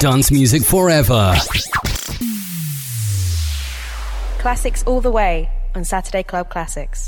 Dance music forever. Classics all the way on Saturday Club Classics.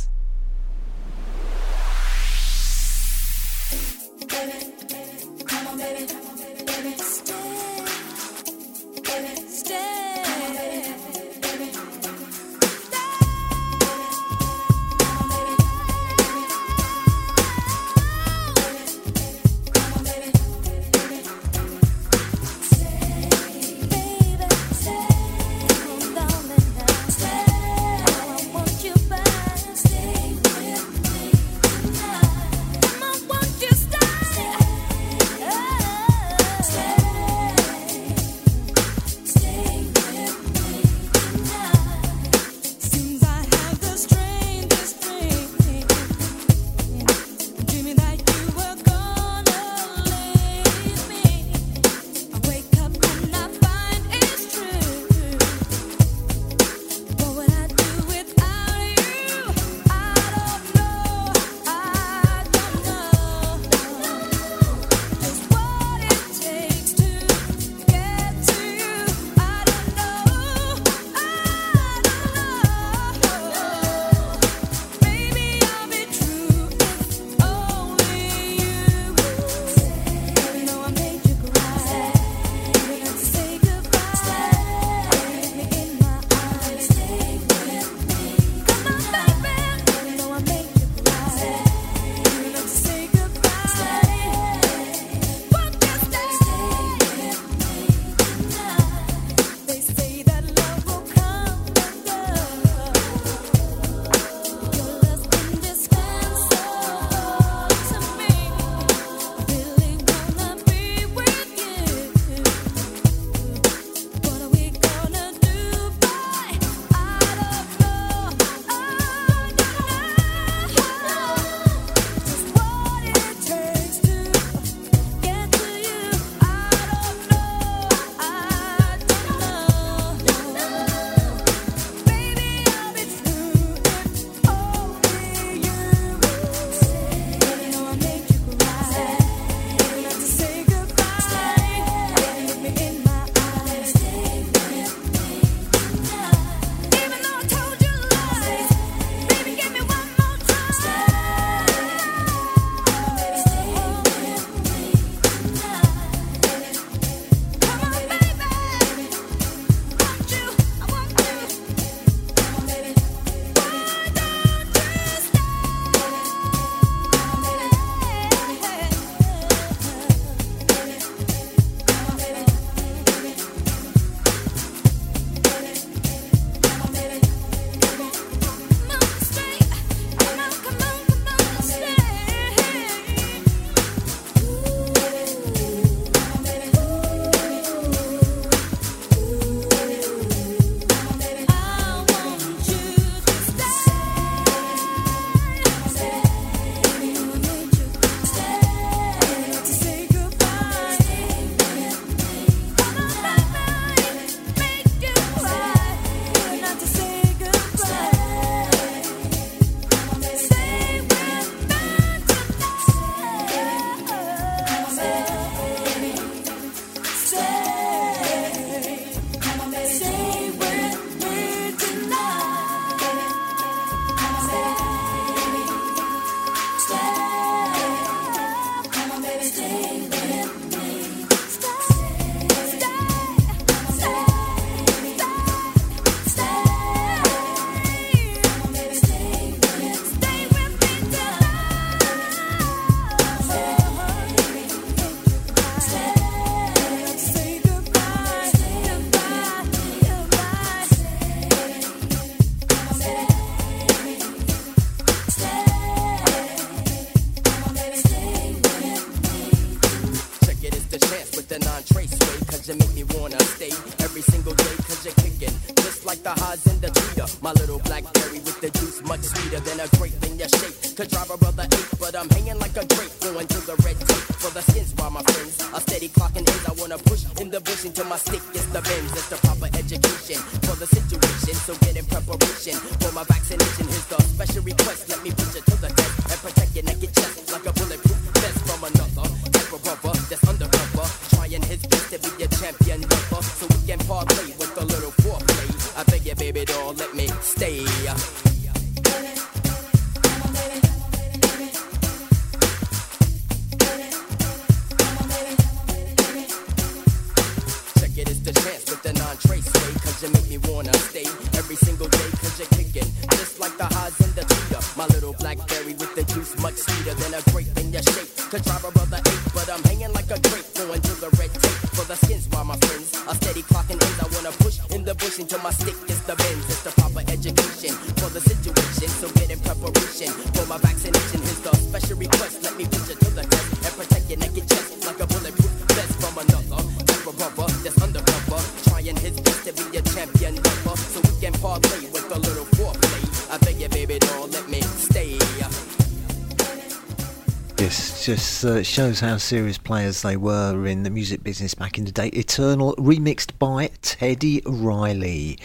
Just uh, shows how serious players they were in the music business back in the day. Eternal, remixed by Teddy Riley.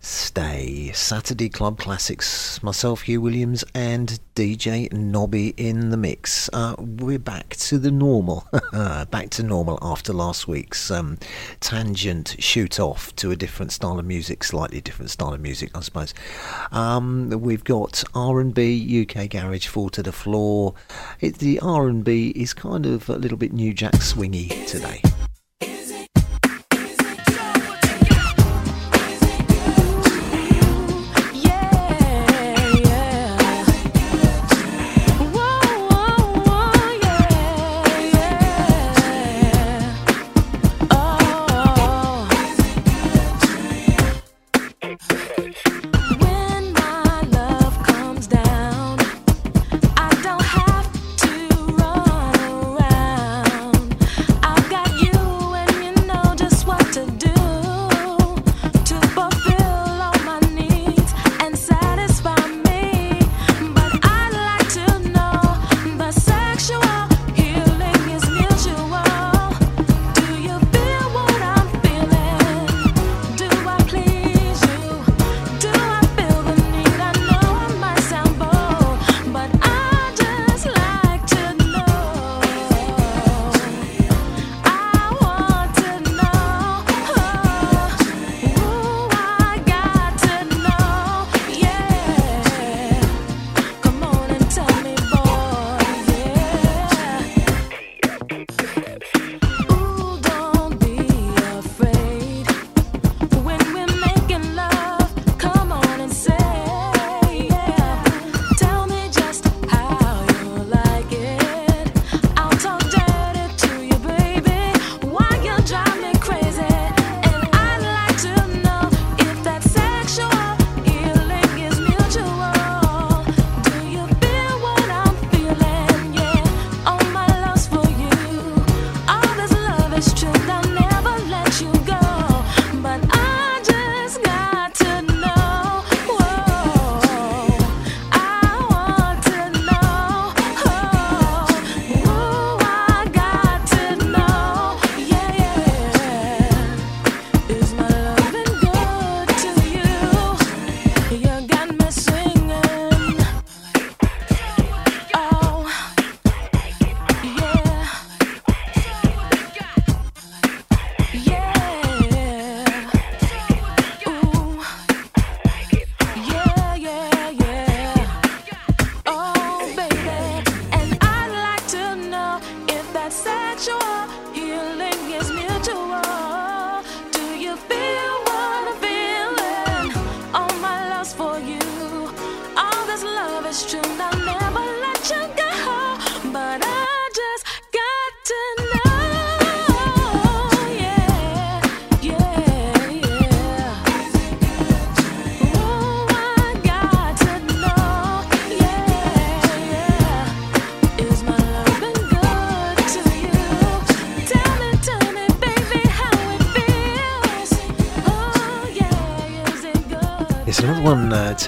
Stay. Saturday Club Classics. Myself, Hugh Williams, and DJ Nobby in the mix. Uh, we're back to the normal. back to normal after last week's um, tangent shoot off to a different style of music, slightly different style of music, I suppose. Um, we've got R&B, UK Garage, Four to the Floor. It, the R&B is kind of a little bit New Jack swingy today.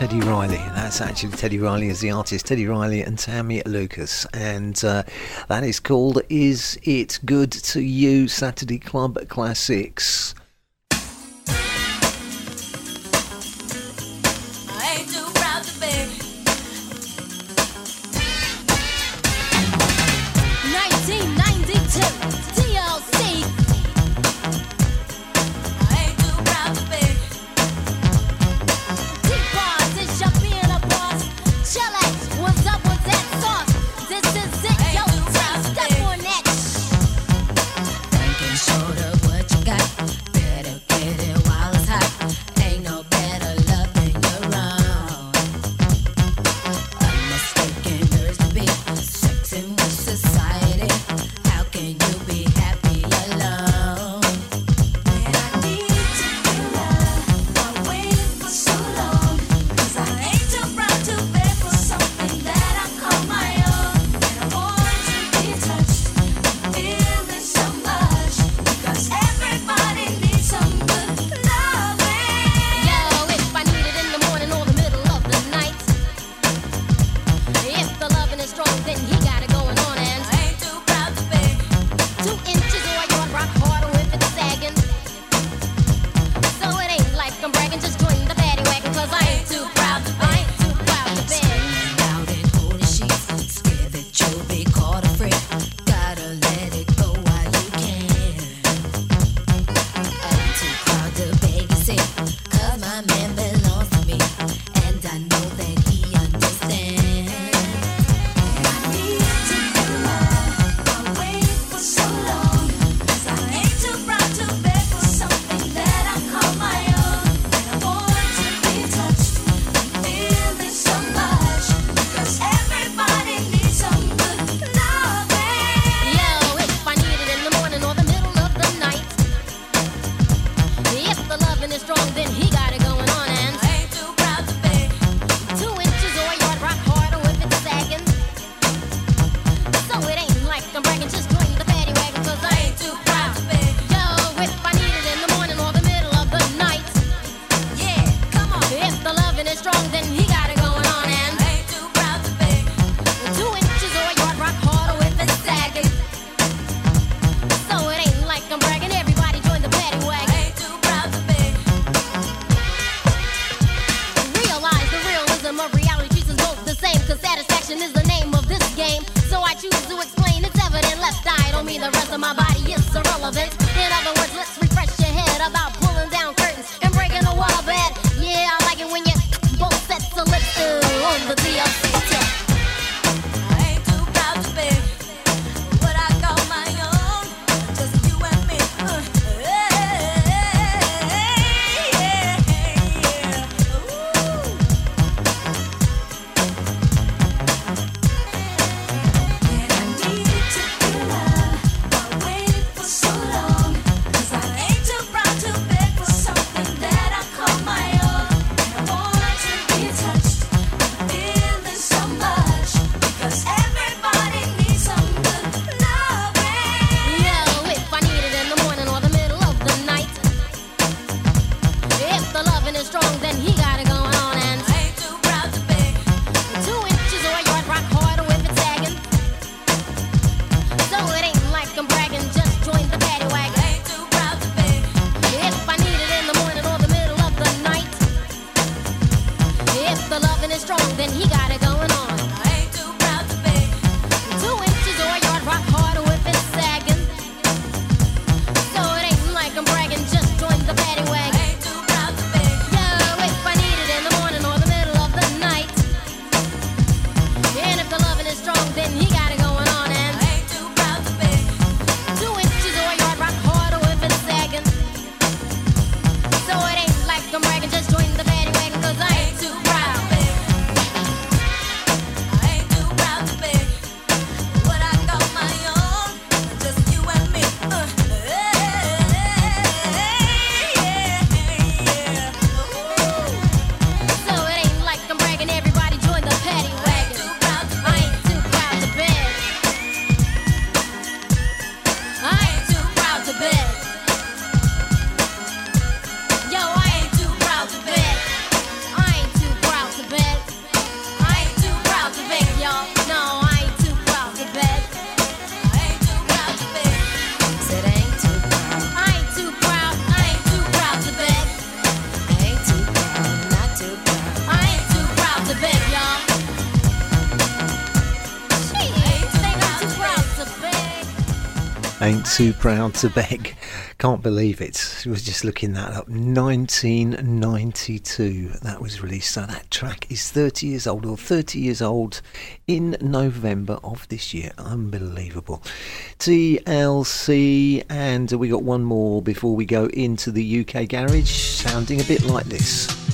Teddy Riley. That's actually Teddy Riley as the artist, Teddy Riley and Tammy Lucas. And uh, that is called Is It Good to You Saturday Club Classics. Too proud to beg. Can't believe it. I was just looking that up. 1992 that was released. So that track is 30 years old or 30 years old in November of this year. Unbelievable. TLC and we got one more before we go into the UK garage sounding a bit like this.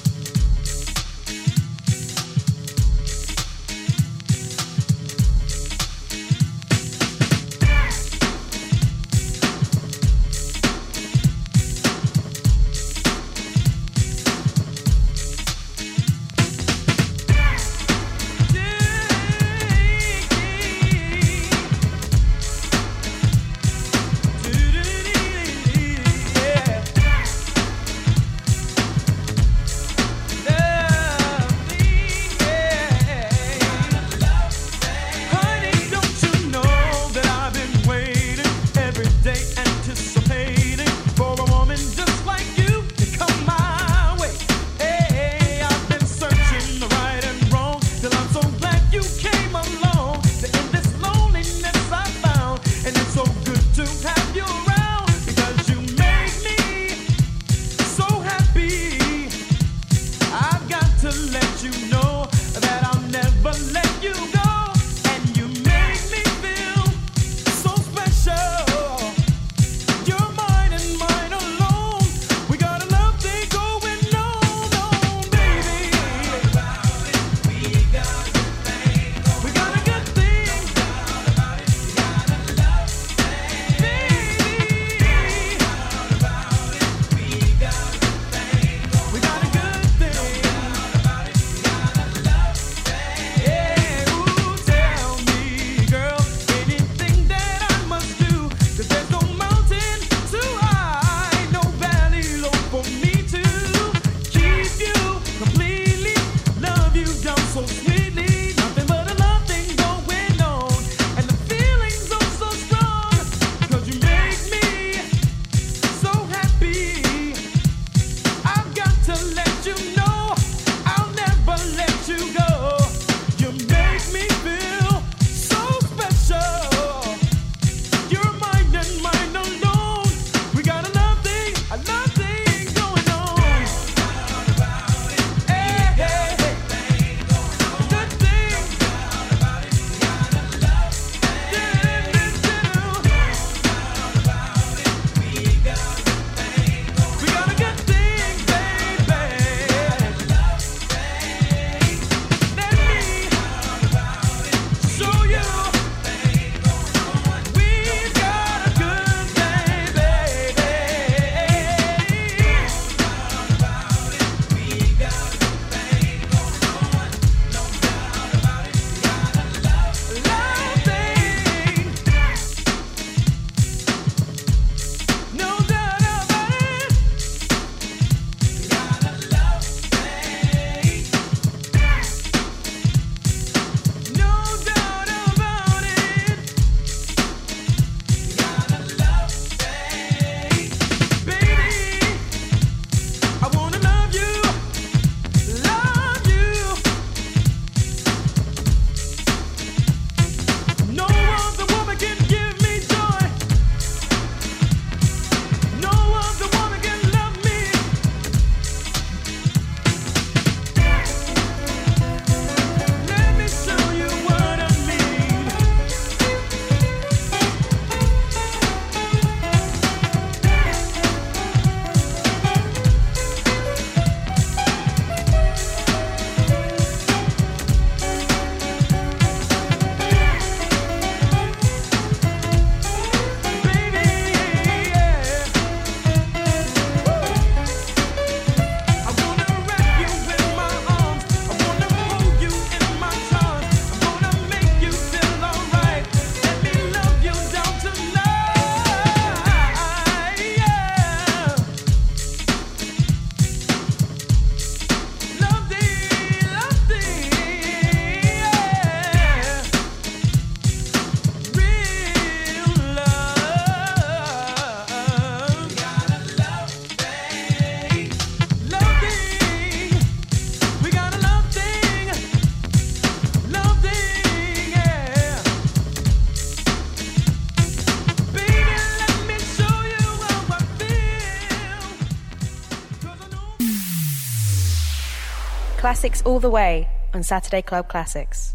Classics all the way on Saturday Club Classics.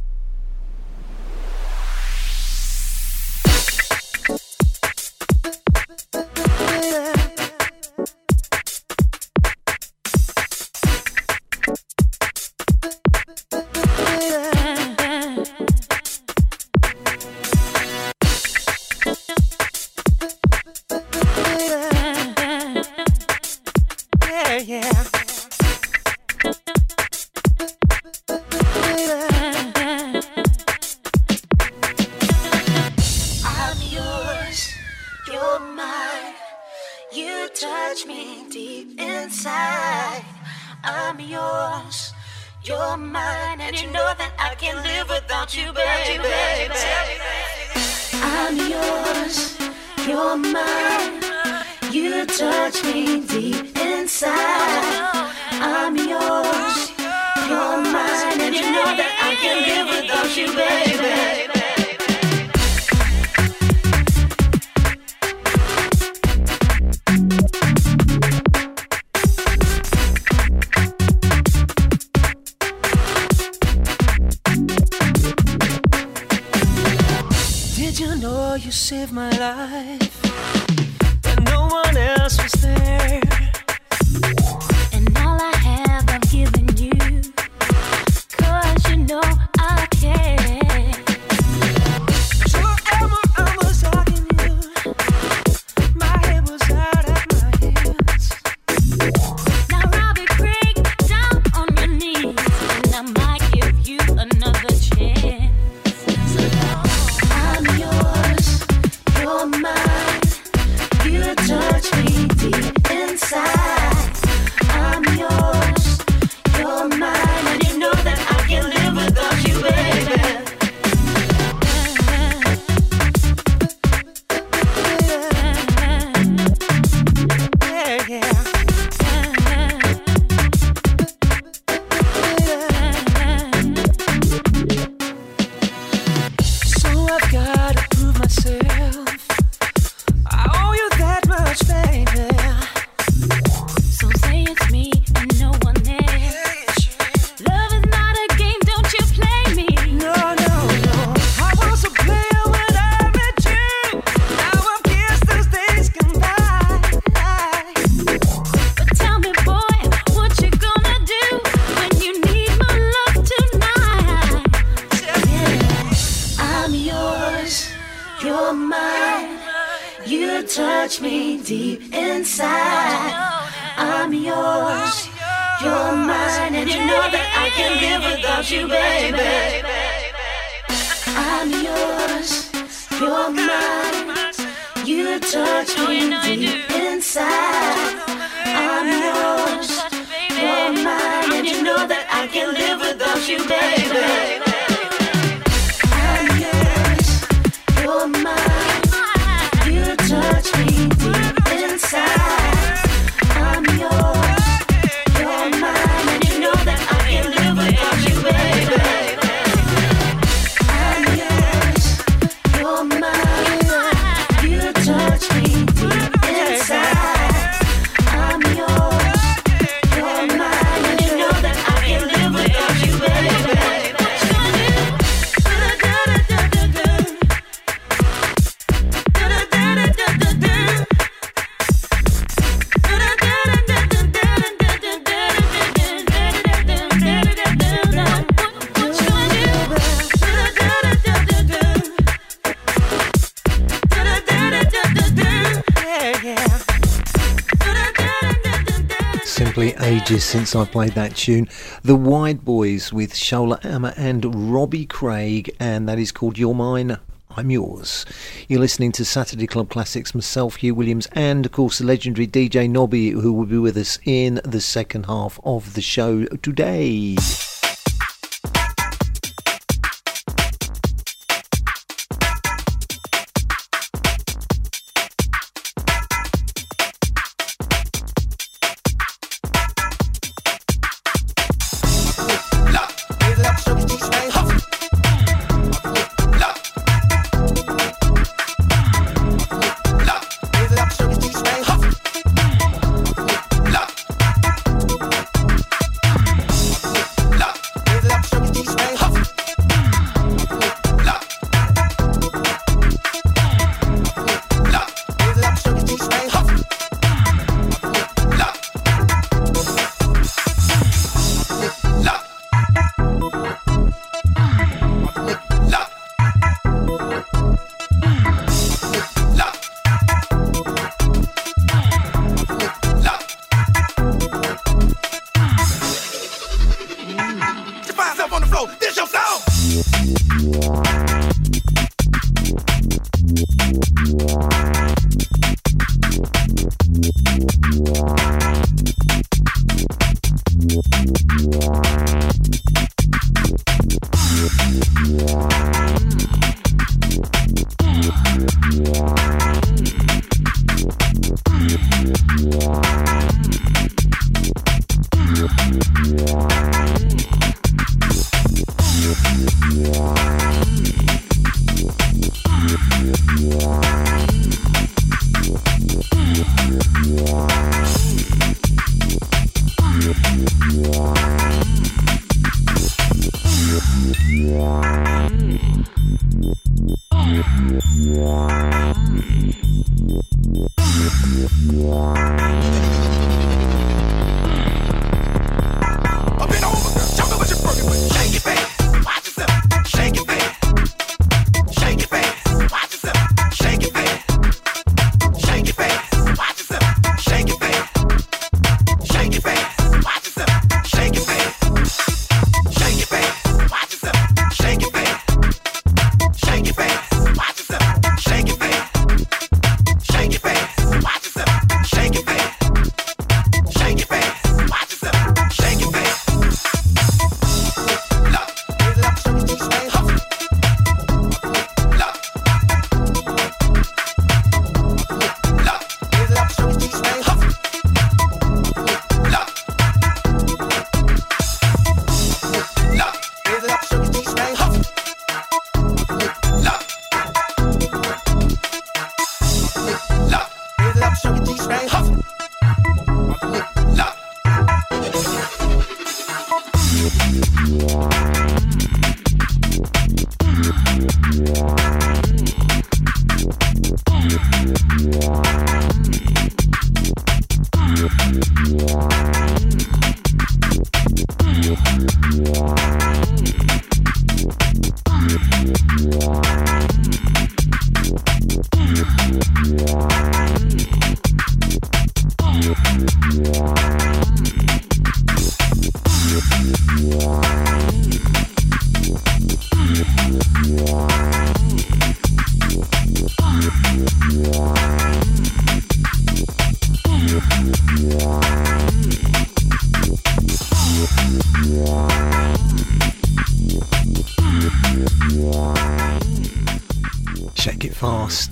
Since I played that tune. The Wide Boys with Shola Ama and Robbie Craig, and that is called You're Mine, I'm Yours. You're listening to Saturday Club Classics, myself, Hugh Williams, and of course the legendary DJ Nobby, who will be with us in the second half of the show today.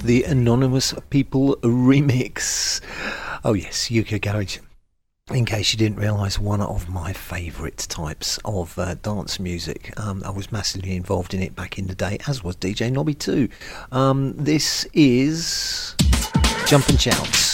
The Anonymous People remix. Oh, yes, UK Garage. In case you didn't realise, one of my favourite types of uh, dance music. Um, I was massively involved in it back in the day, as was DJ Nobby too. Um, this is Jump and Shouts.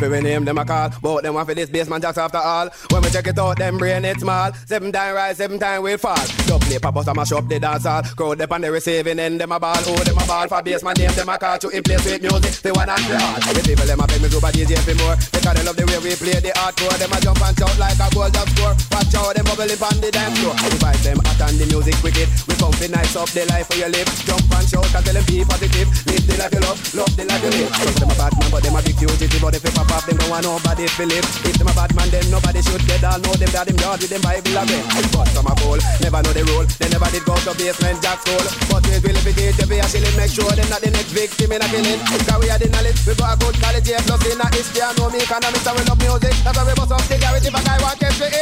Road for name them a call. Both them want for this Basement Jaxx after all. When we check it out, them brain it small. Seven time rise, seven time we fall. Dub play pop a mash up the dance hall. Crowd up on the receiving end, them a ball. Oh, them a ball for basement name, them a call to in place with music. They to play hard. The people them a beg me to DJ for more. Because they love the way we play the hardcore. Them a jump and shout like a goal just score. Watch out, them bubbling on the dance floor. The vibes them hot and the music wicked. We come fi nice up the life for your live. Jump and shout and tell them be positive. Live the life you love, love the life you live. Of them a bad man, but them a big fugitive. But if you pop off, them don't want nobody feel it. If them a bad man, then nobody should get all know them that them yard with them Bible again. But some a cool, never know the rule. They never did go to basement jack school. But we will be it, they be a shilling, make sure them not the next victim in a killing. Cause we are the knowledge, we got a good quality, plus in a history, I know me economics, and we love music. That's why we bust up the garage if a guy want to him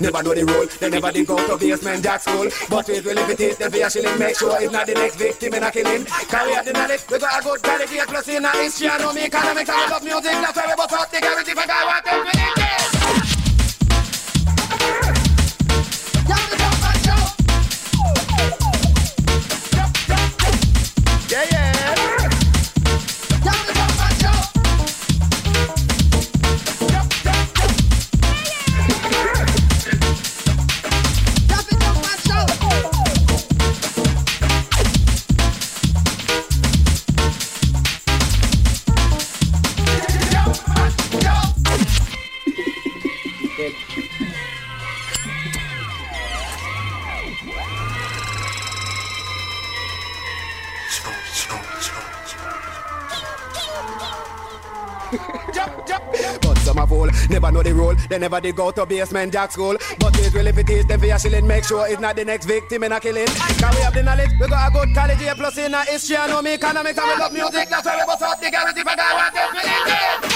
never know the rule. They never did go to basement jack school. But we will is the fear shilling. Make sure it's not the next victim in a killing. Carry out the knowledge, we got a good quality plus in a history. I know me economics, I love music. That's why we bust out the garage if a guy want They never did go to basement jack school. But it will if it is, then for shilling, make sure it's not the next victim in a killing. Can we have the knowledge? We got a good college A plus in a history, I know me economics, and we love music. That's why we bust out the guarantee for God. What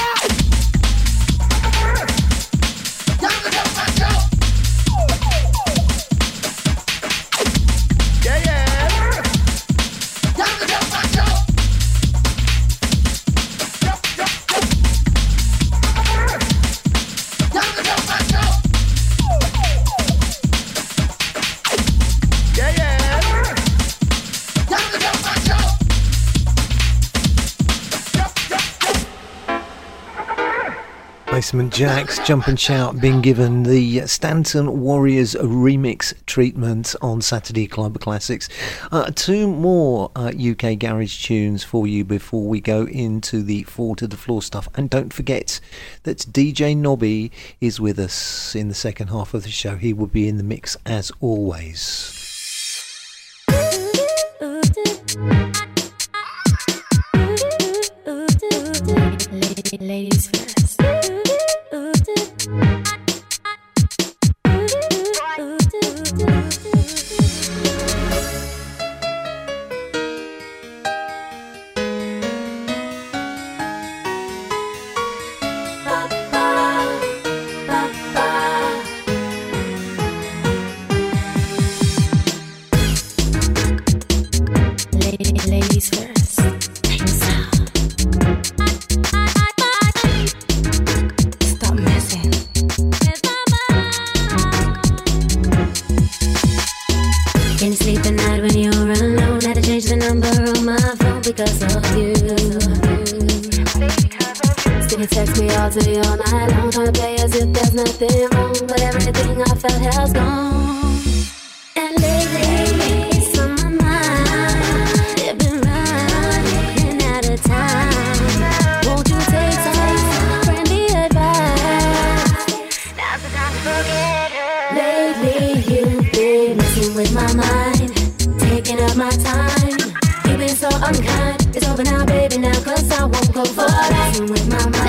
Basement Jaxx, Jump and Shout, being given the Stanton Warriors remix treatment on Saturday Club Classics. Uh, two more uh, UK garage tunes for you before we go into the four to the floor stuff. And don't forget that DJ Nobby is with us in the second half of the show. He will be in the mix as always. Ladies first. Ladies with my mind, taking up my time. You've been so unkind. It's over now, baby, now, cause I won't go for that. With my mind,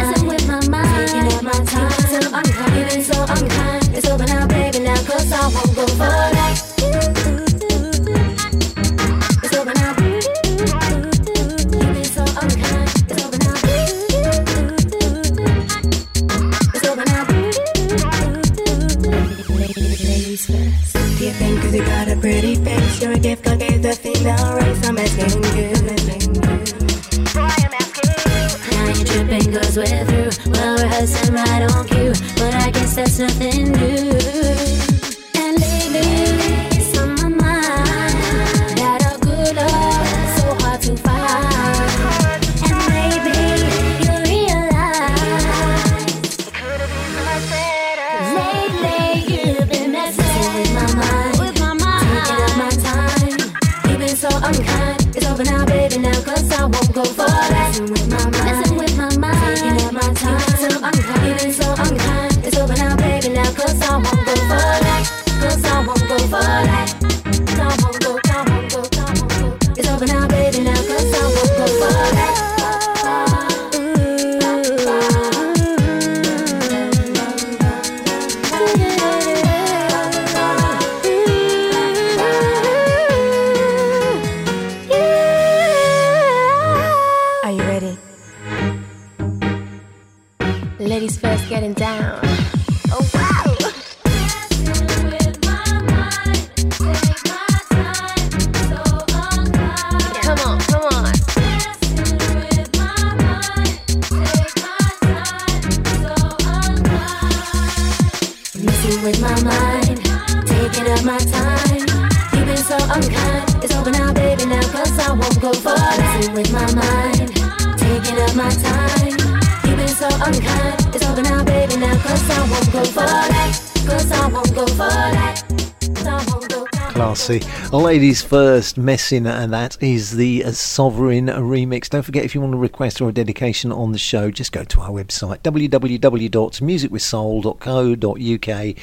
Ladies first, messing, and that is the uh, Sovereign remix. Don't forget, if you want a request or a dedication on the show, just go to our website www.musicwithsoul.co.uk.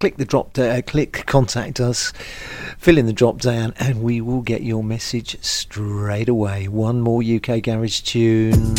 Click the drop down, uh, click contact us, fill in the drop down, and we will get your message straight away. One more UK garage tune.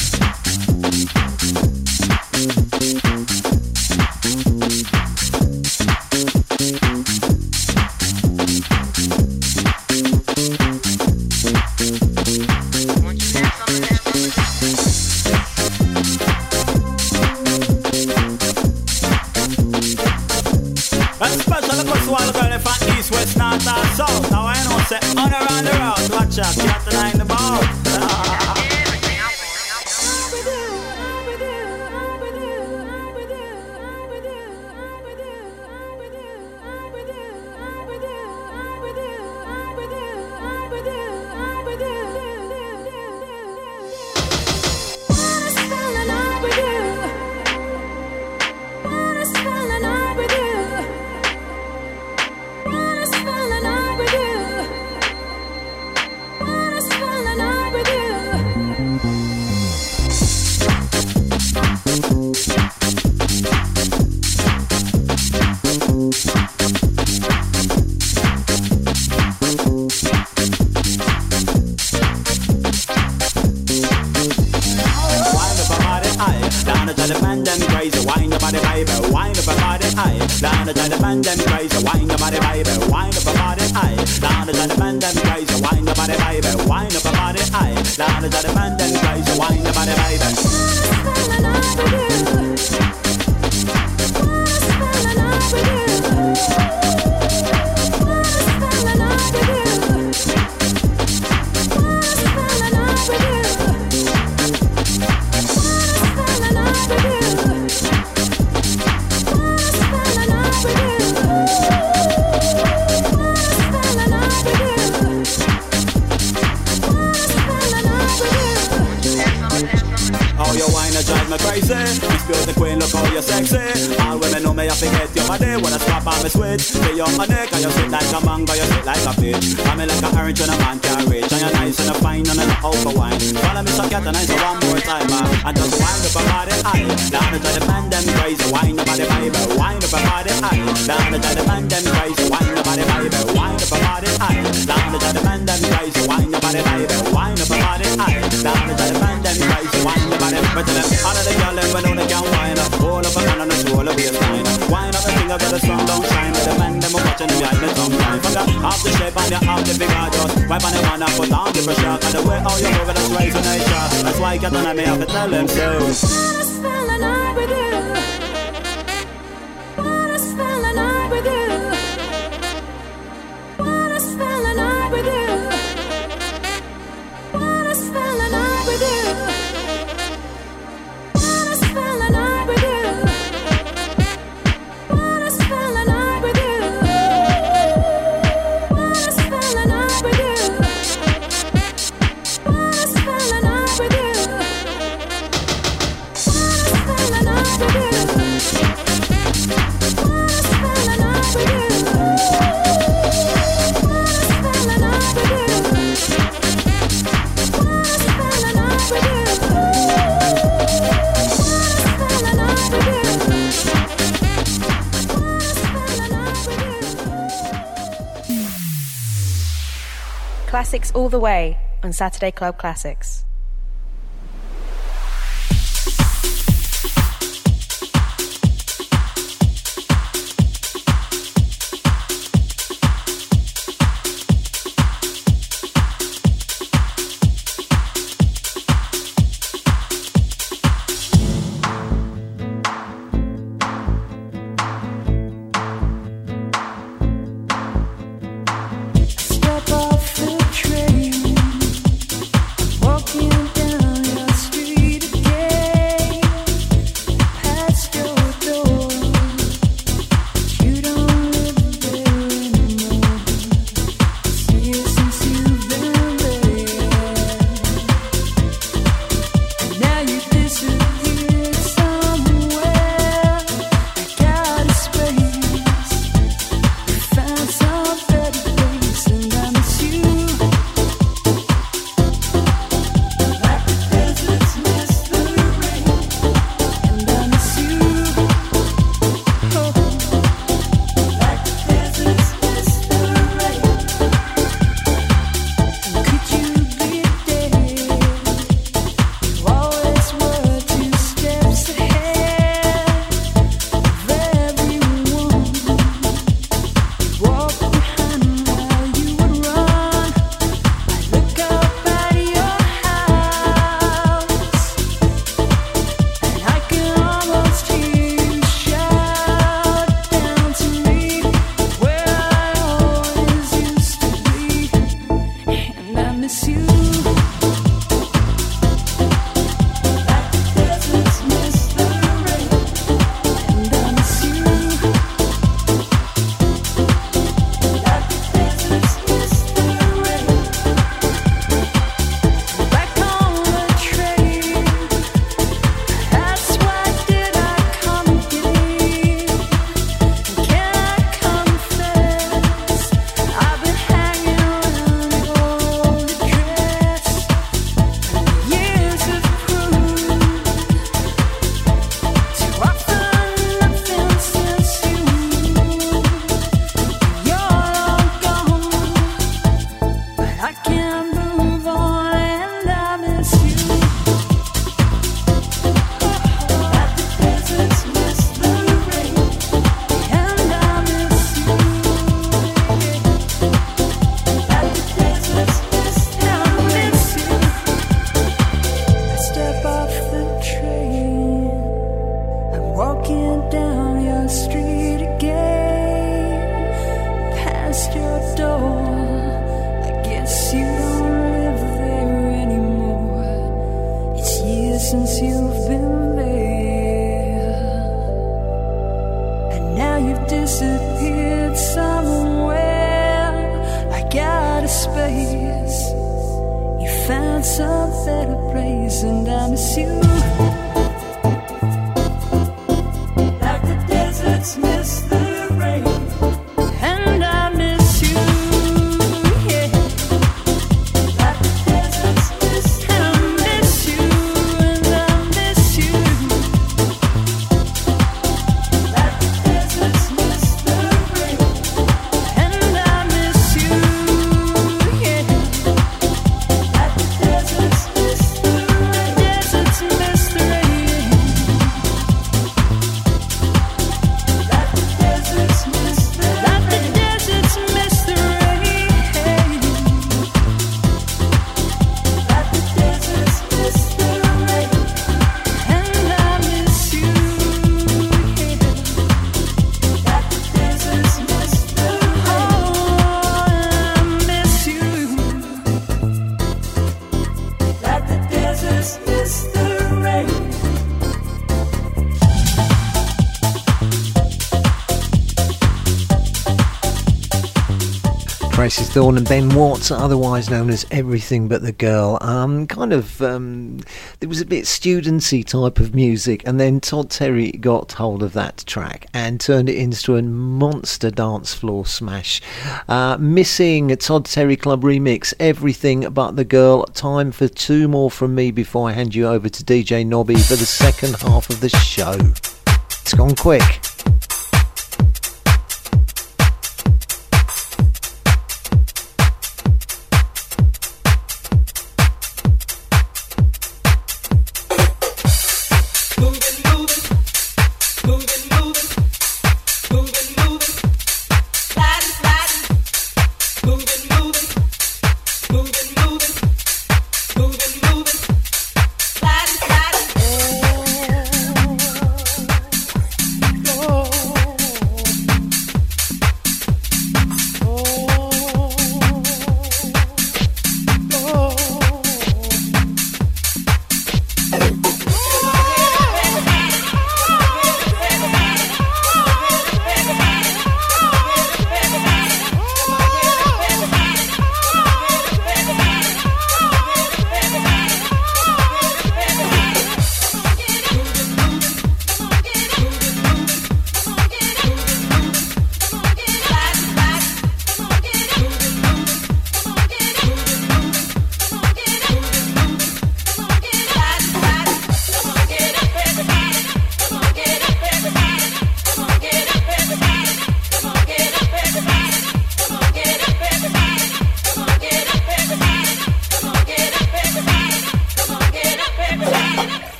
Classics all the way on Saturday Club Classics. Thorn and Ben Watts, otherwise known as Everything But the Girl. Um, kind of, um, it was a bit studency type of music, and then Todd Terry got hold of that track and turned it into a monster dance floor smash. Uh, missing Todd Terry Club remix, Everything But the Girl. Time for two more from me before I hand you over to DJ Nobby for the second half of the show. It's gone quick.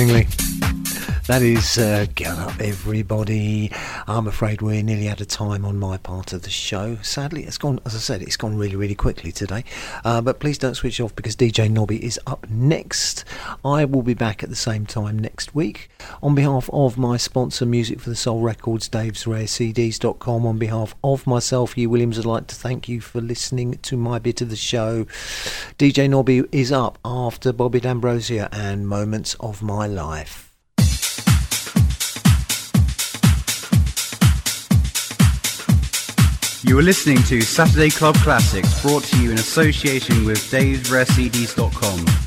That is uh, Get Up Everybody. I'm afraid we're nearly out of time on my part of the show. Sadly, it's gone, as I said, it's gone really, really quickly today. Uh, but please don't switch off because DJ Nobby is up next. I will be back at the same time next week. On behalf of my sponsor, Music for the Soul Records, Dave's Rare CDs.com, on behalf of myself, Hugh Williams, I'd like to thank you for listening to my bit of the show. DJ Nobby is up after Bobby D'Ambrosio and Moments of My Life. You are listening to Saturday Club Classics, brought to you in association with Dave'sRareCDs.com.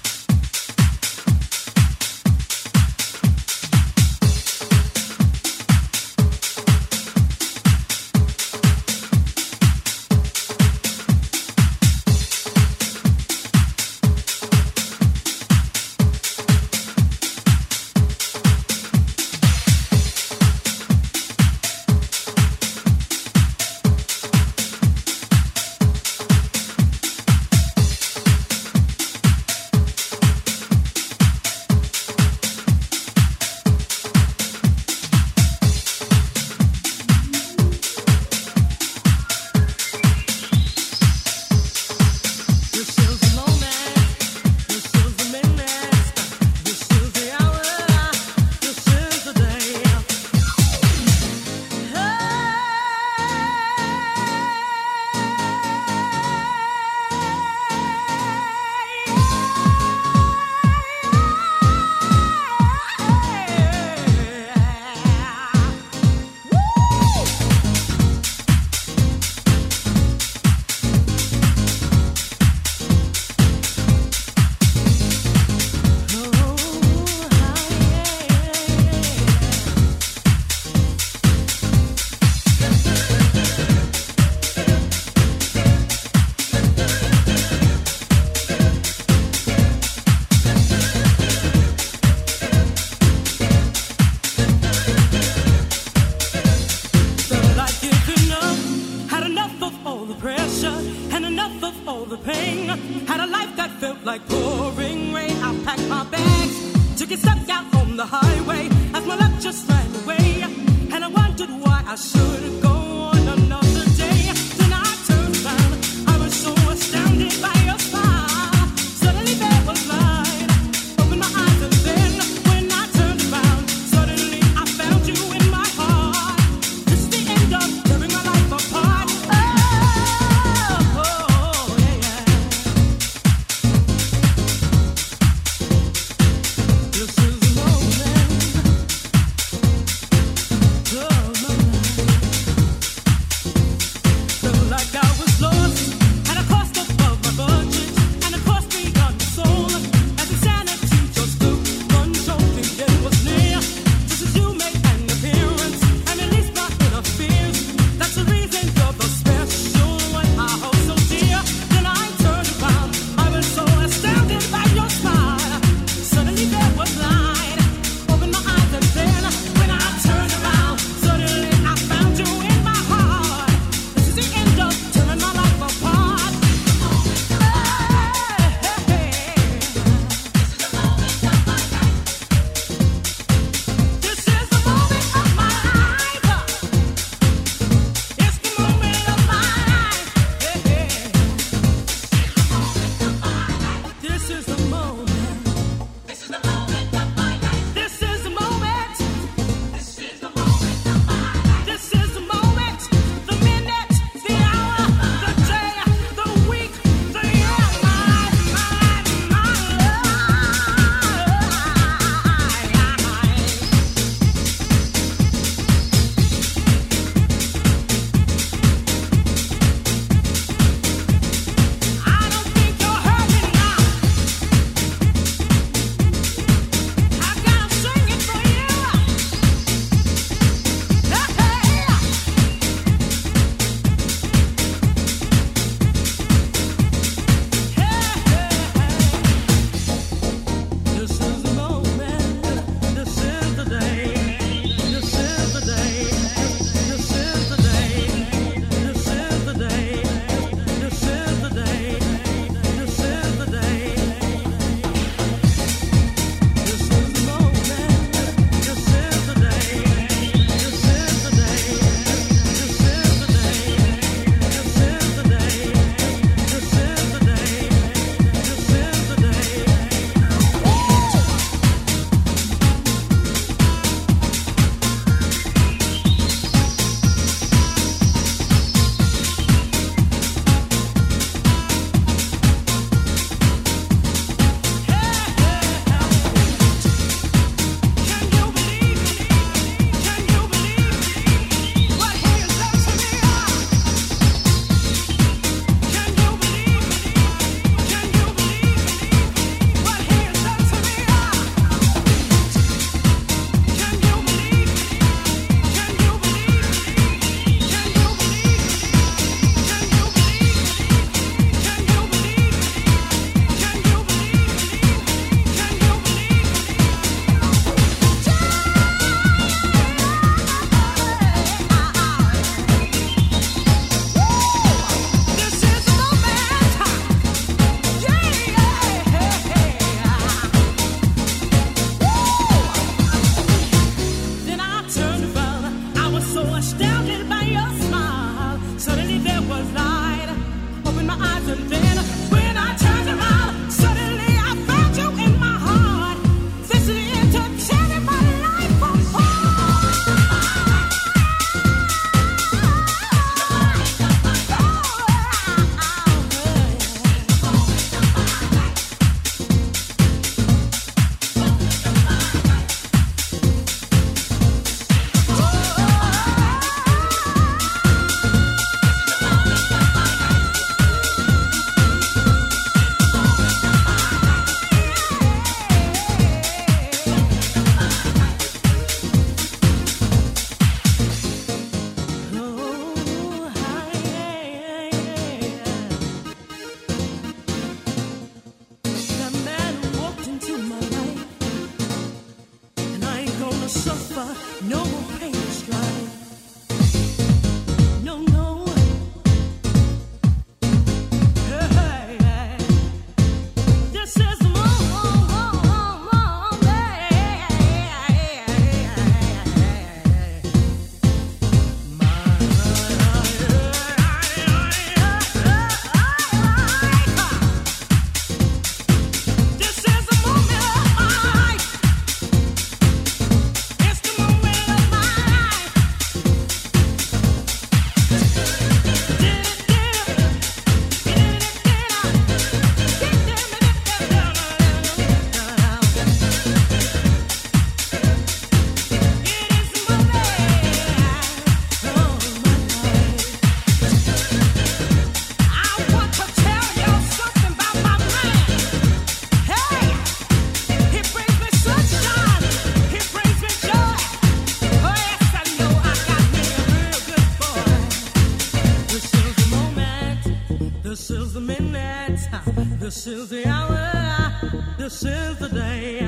This is the hour. This is the day.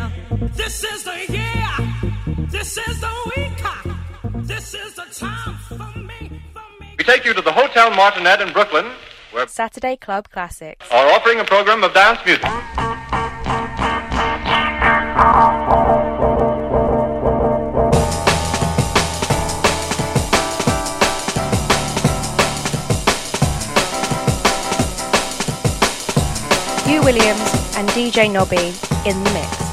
This is the year. This is the week. This is the time for me. For me. We take you to the Hotel Martinet in Brooklyn, where Saturday Club Classics are offering a program of dance music. Williams and DJ Nobby in the mix.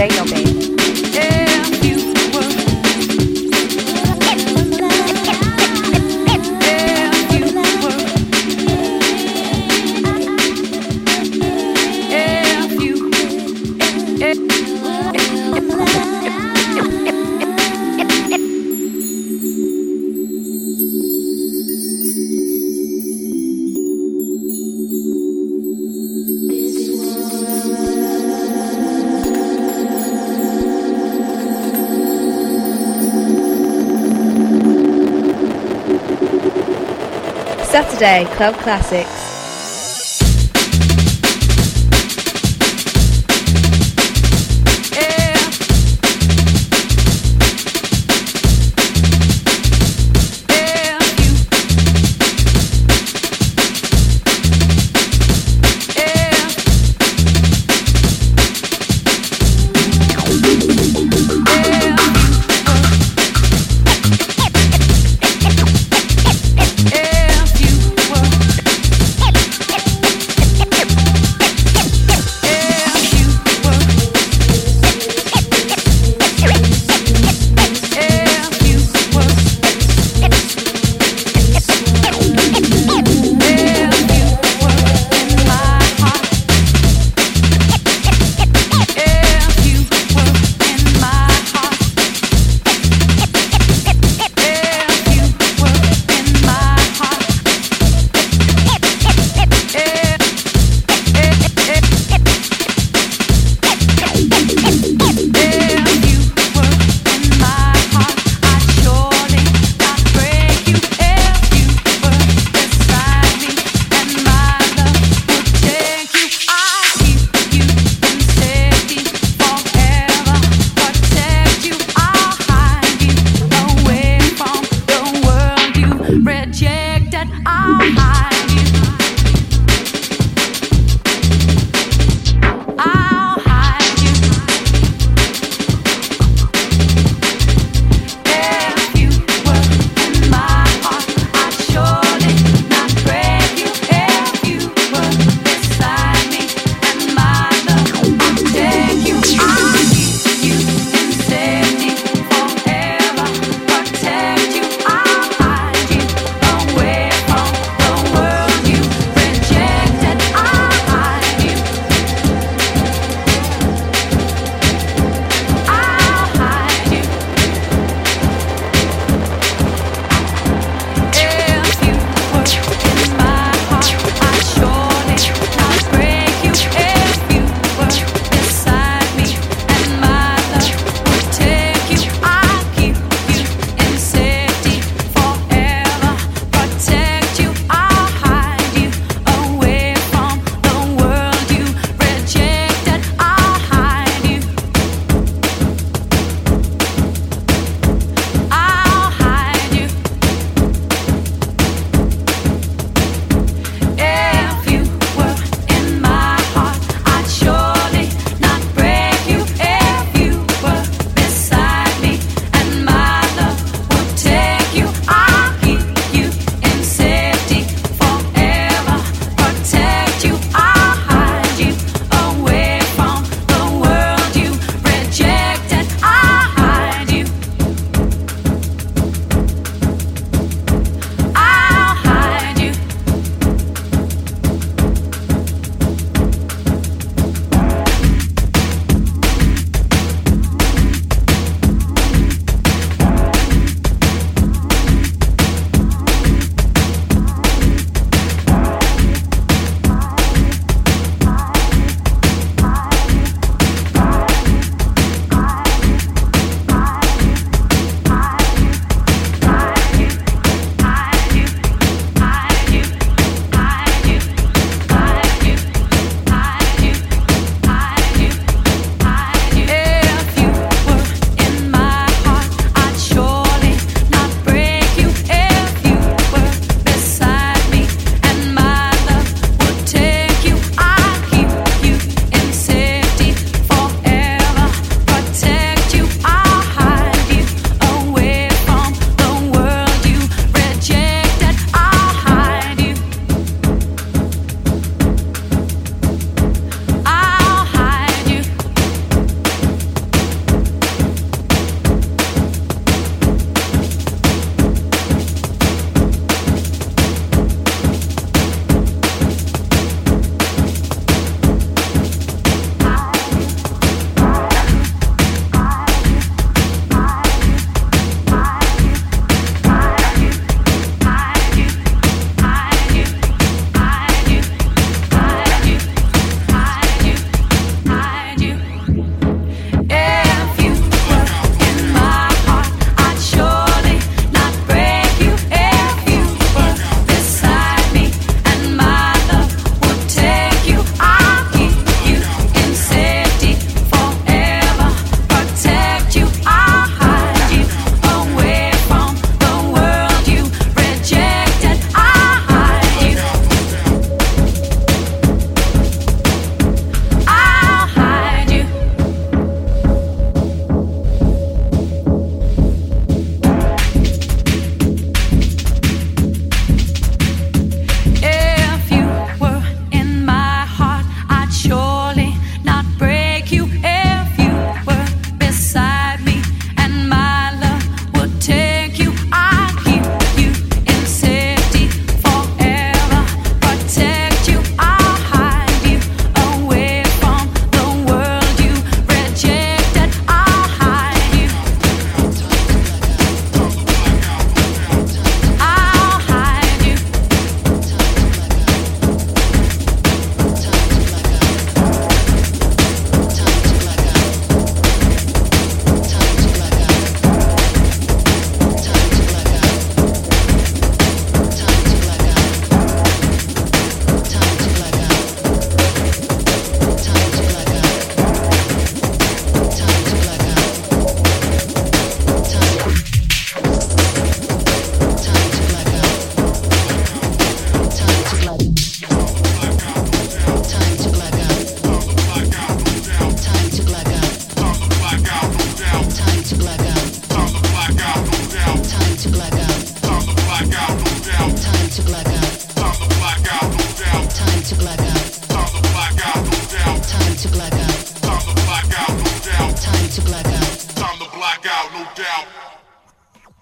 With DJ Nobby. Club Classics.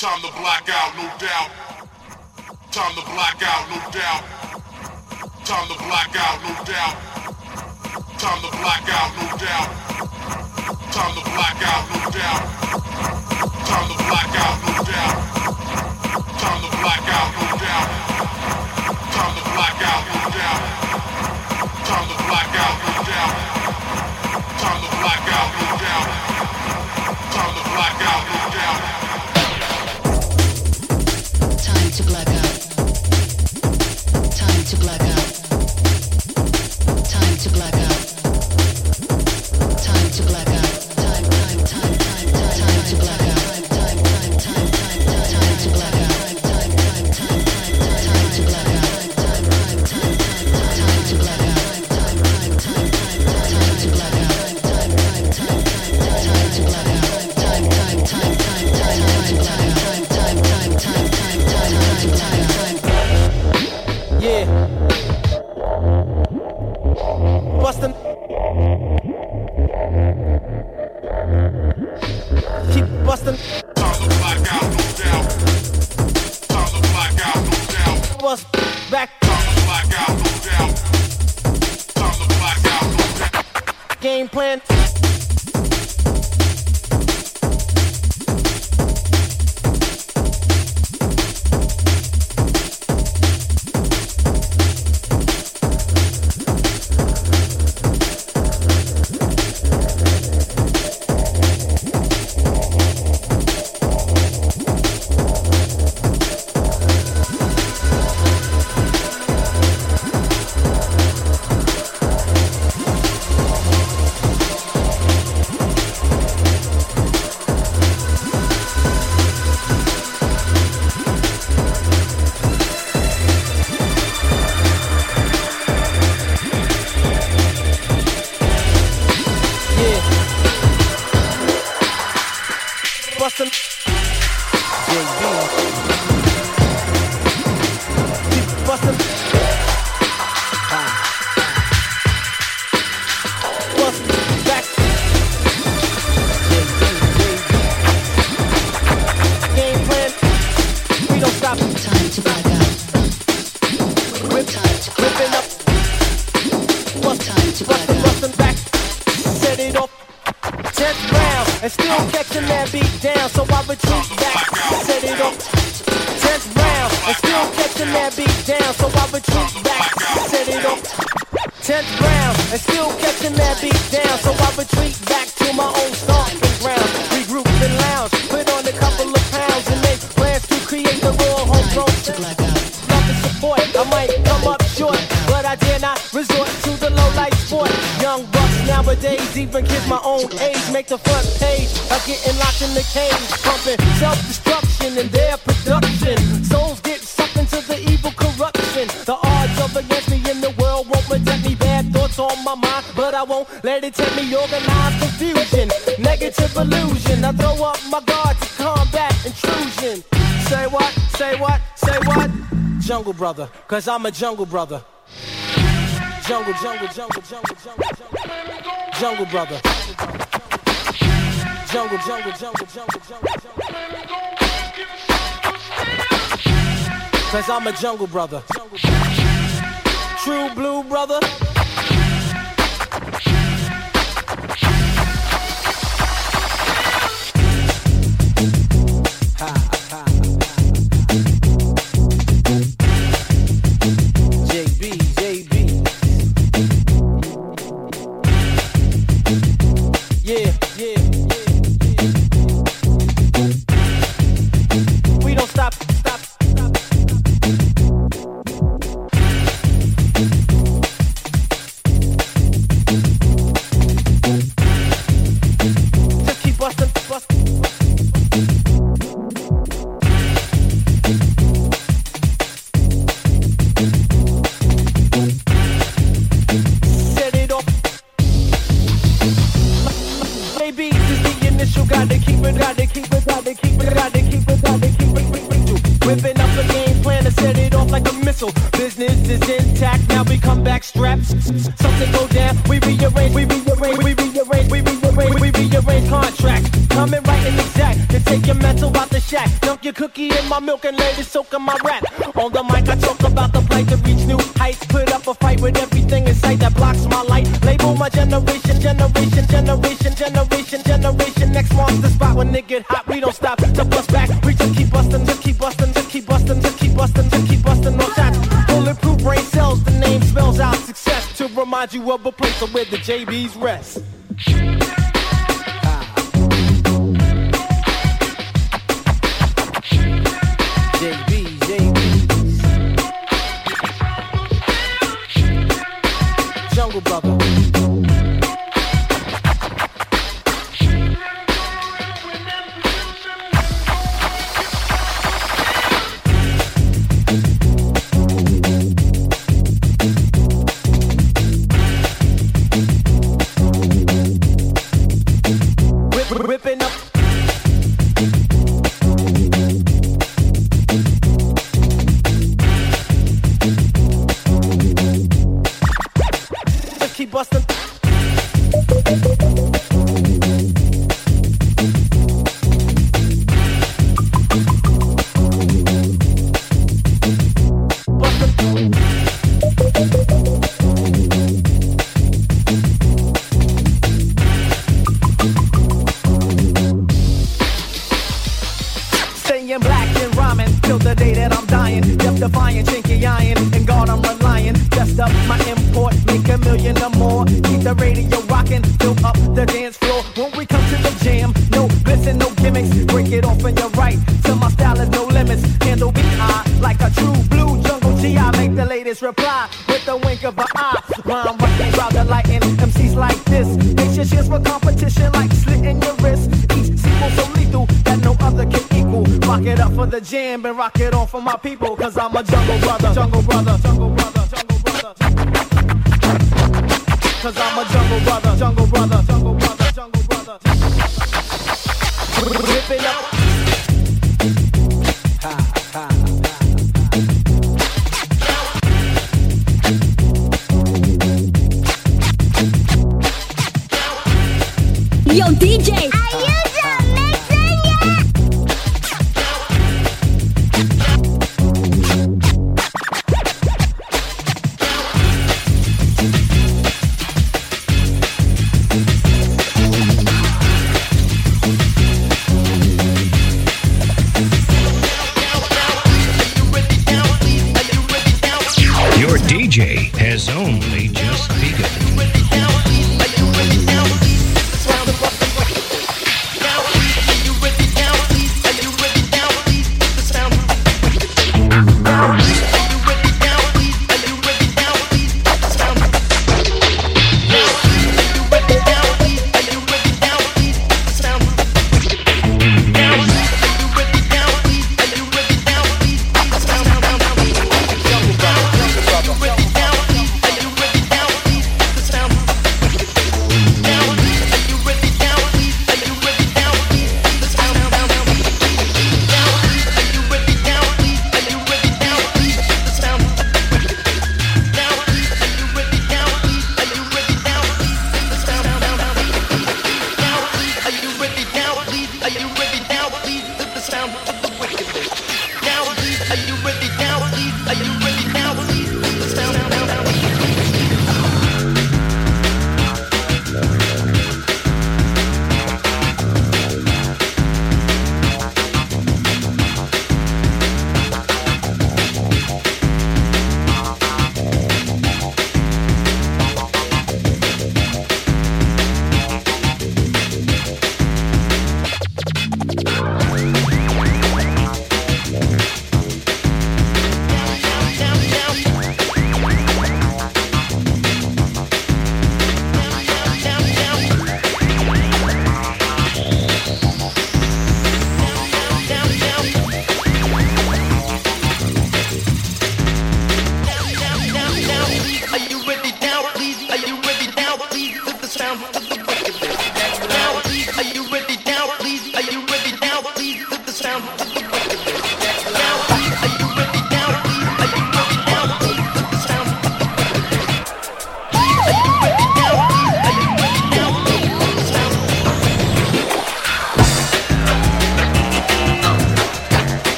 Time to black out, no doubt. Time to black out, no doubt. Time to black out, no doubt. Time to black out, no doubt. Time to black out, no doubt. Time to black out, no doubt. Time to black out, no doubt. Time to black out, no doubt. Time to black out, no doubt. Time to black out, no doubt. Time to black out, no doubt. Time to black out. Time to black out. Cause I'm a jungle brother. Jungle, jungle, jungle, jungle, jungle, jungle. Brother. Jungle, jungle, jungle, jungle, jungle, jungle. Cause I'm a jungle brother. True blue brother.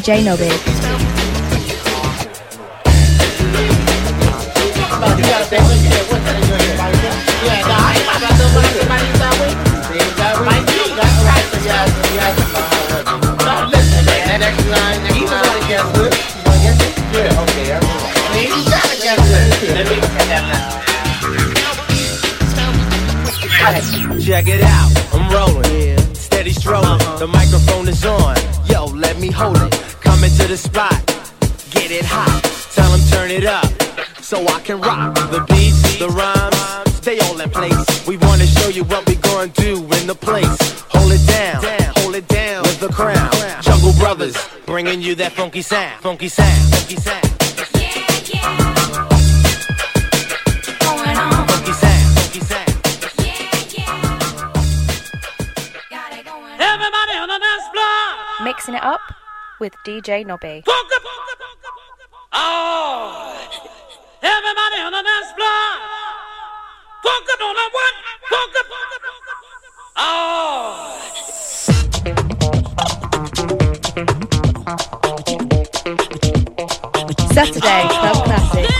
DJ Nobby. that funky sound, funky sound, funky sound. Mixing it up with DJ Nobby. Oh, everybody on the dance floor. Focus on the one. Focus. Oh. Saturday, Club Classic.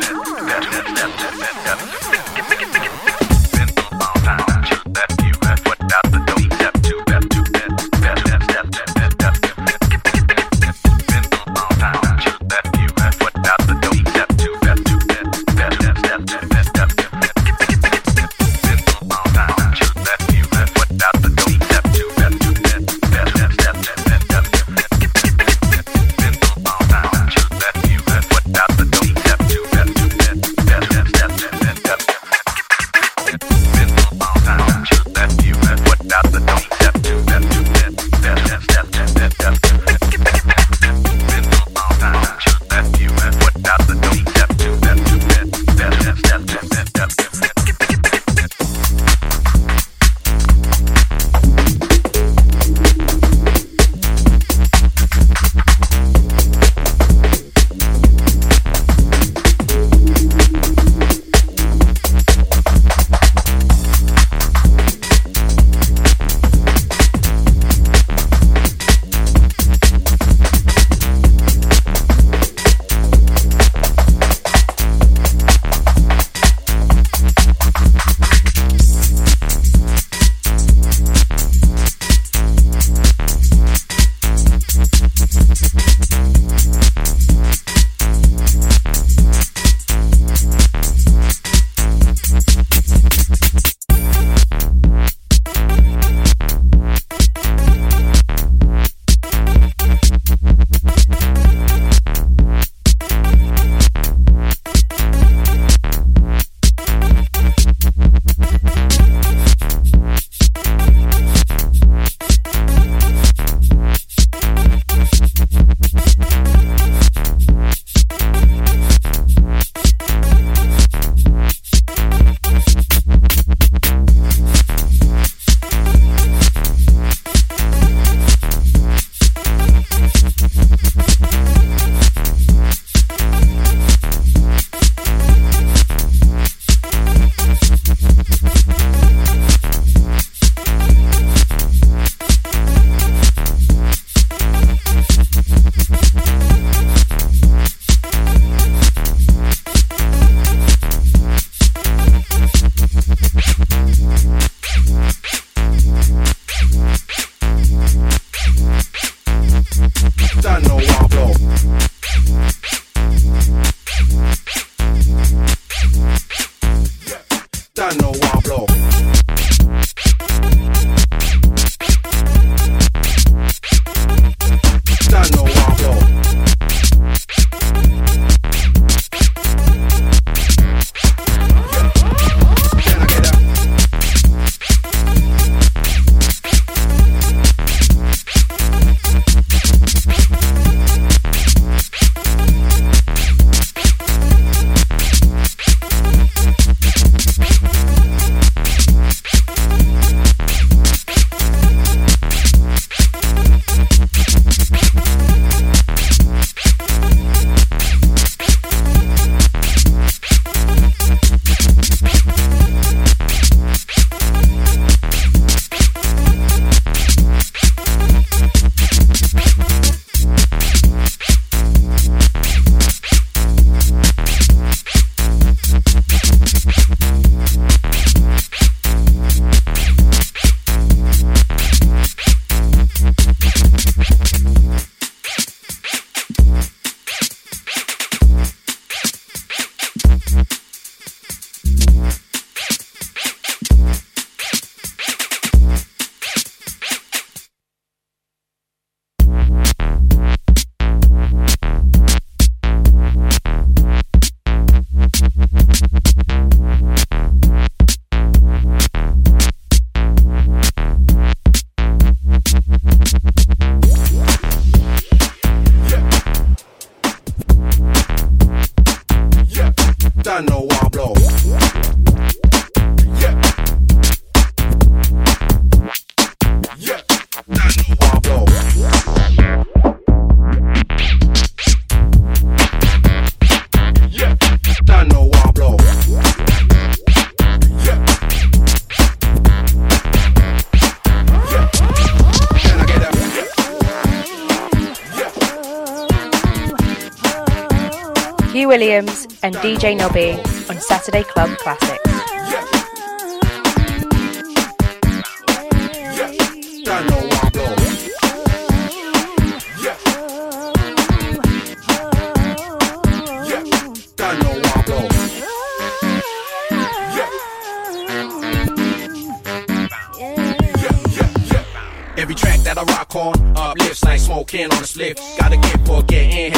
DJ Nobby on Saturday Club Classics. Every track that I rock on, uplifts like smoking on a slip. Gotta get for get in,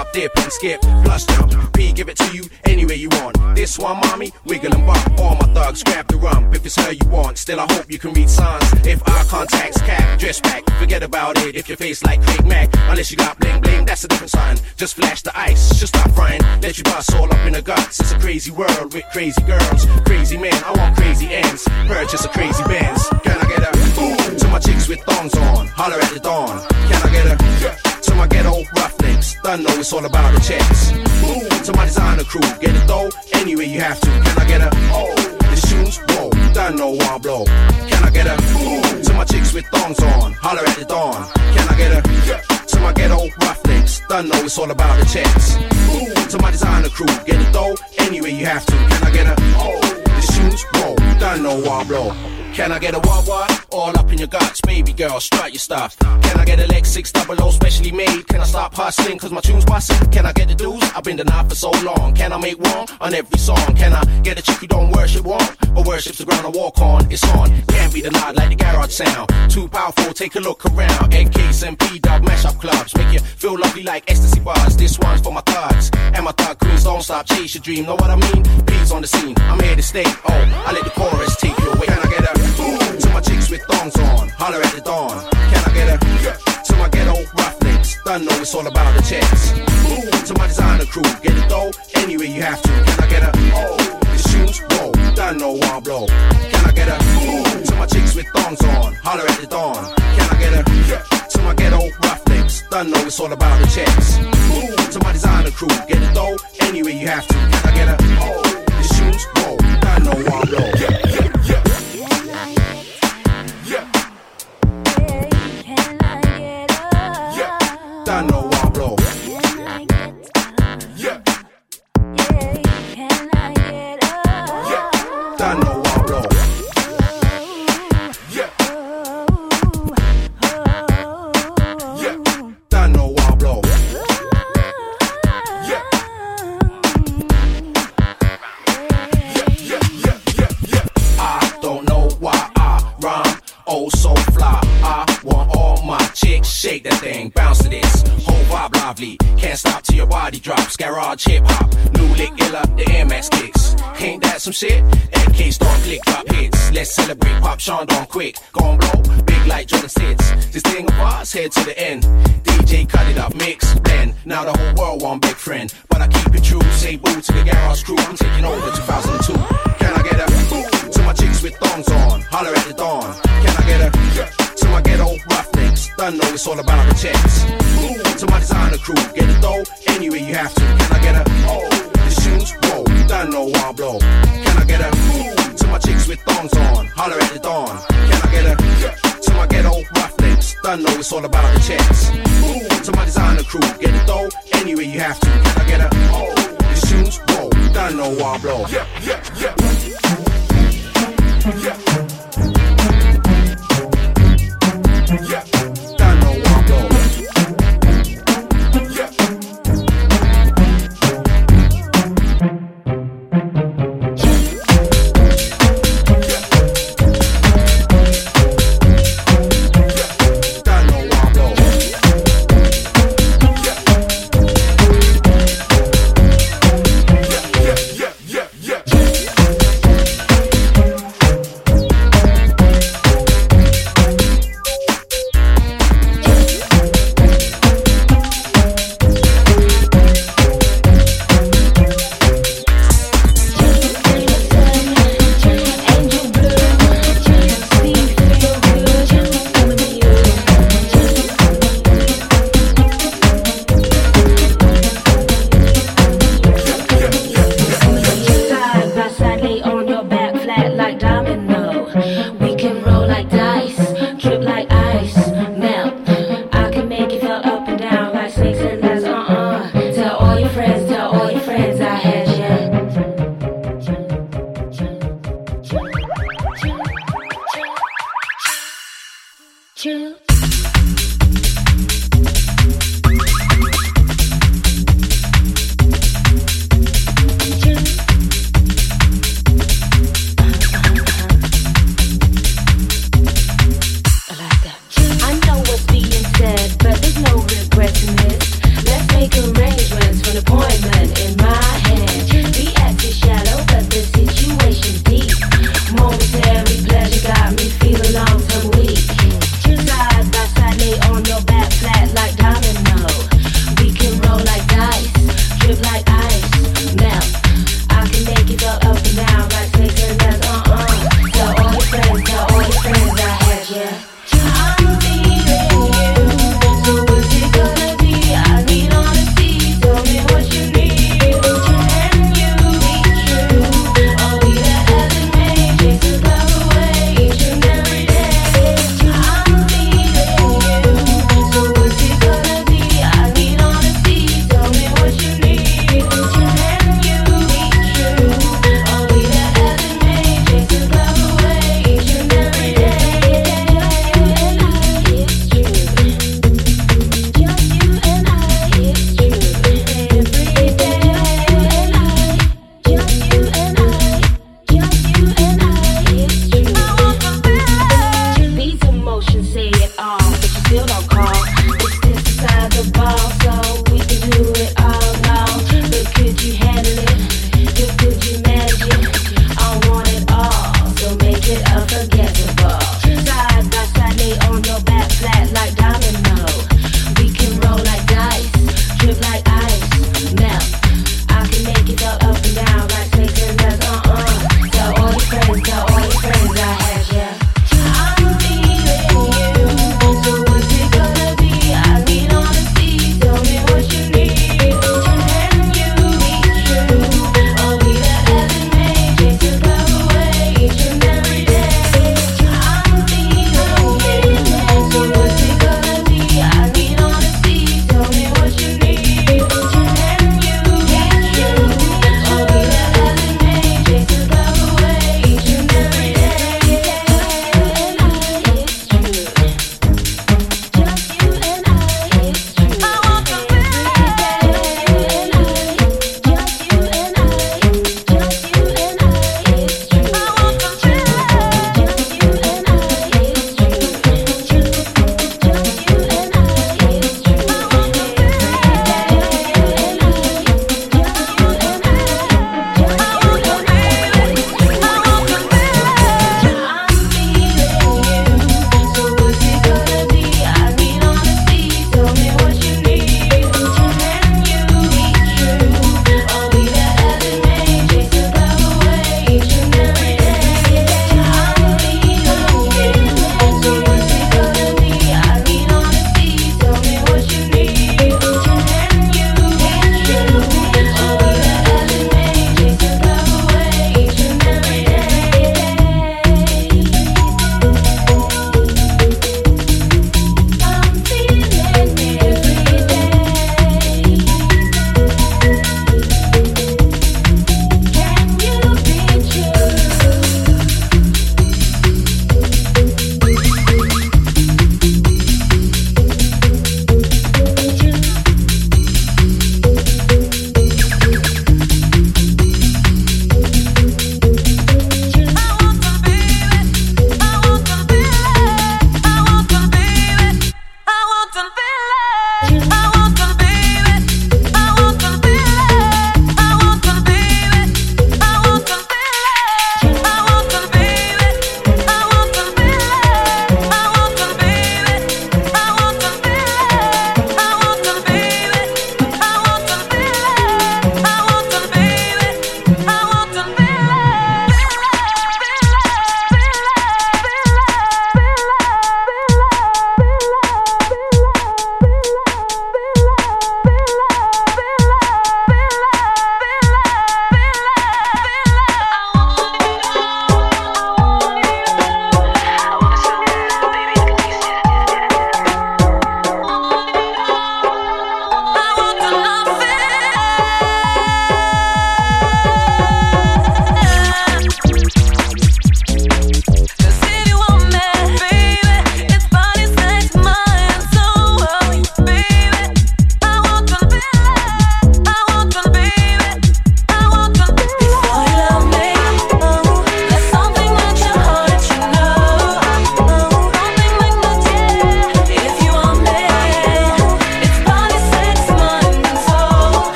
hop, dip, and skip. Plus jump, P give it to you any way you want. This one, mommy, wiggle and bump. All my thugs grab the rump if it's her you want. Still, I hope you can read signs. If eye contact's cap, dress back, forget about it. If your face like Craig Mack, unless you got bling bling, that's a different sign. Just flash the ice, just stop frying. Let you bust all up in the guts. It's a crazy world with crazy girls, crazy men. I want crazy ends. Purchase a crazy Benz. Can I get a ooh to my chicks with thongs on? Holler at the dawn. Can I get a to my ghetto roughnecks? Done know it's all about the checks. Ooh to my designer crew. Get it though anyway you have to. Can I get a oh the shoes? Whoa, done know one blow. Can I get a ooh to my chicks with thongs on? Holler at the dawn. Can I get a yeah, to my ghetto roughnecks? Done know it's all about the checks. Ooh to my designer crew. Get it though anyway you have to. Can I get a oh the shoes? Whoa, done know one blow. Can I get a what what? All up in your guts, baby girl, strike your stuff. Can I get a Lex 6 double O specially made? Can I start hustling cause my tune's busting? Can I get the dues? I've been denied for so long. Can I make one on every song? Can I get a chick who don't worship one? But worships the ground I walk on, it's on. Can't be denied like the garage sound. Too powerful, take a look around. NKs and P dub mashup clubs. Make you feel lovely like ecstasy bars. This one's for my thugs. And my thug queens don't stop, chase your dream. Know what I mean? Peace on the scene, I'm here to stay. Oh, I let the chorus take you away. Can I get a to my chicks with thongs on? Holler at the dawn. Can I get a to my ghetto roughnecks? Done know it's all about the checks. To my designer crew, get it though anyway you have to. Can I get a oh the shoes? Whoa, done know one blow. Can I get a to my chicks with thongs on? Holler at the dawn. Can I get a to my ghetto roughnecks? Done know it's all about the checks. To my designer crew, get it though anyway you have to. Can I get a oh the shoes? Whoa, done know one blow. Yeah, yeah,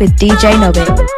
with DJ Nobby.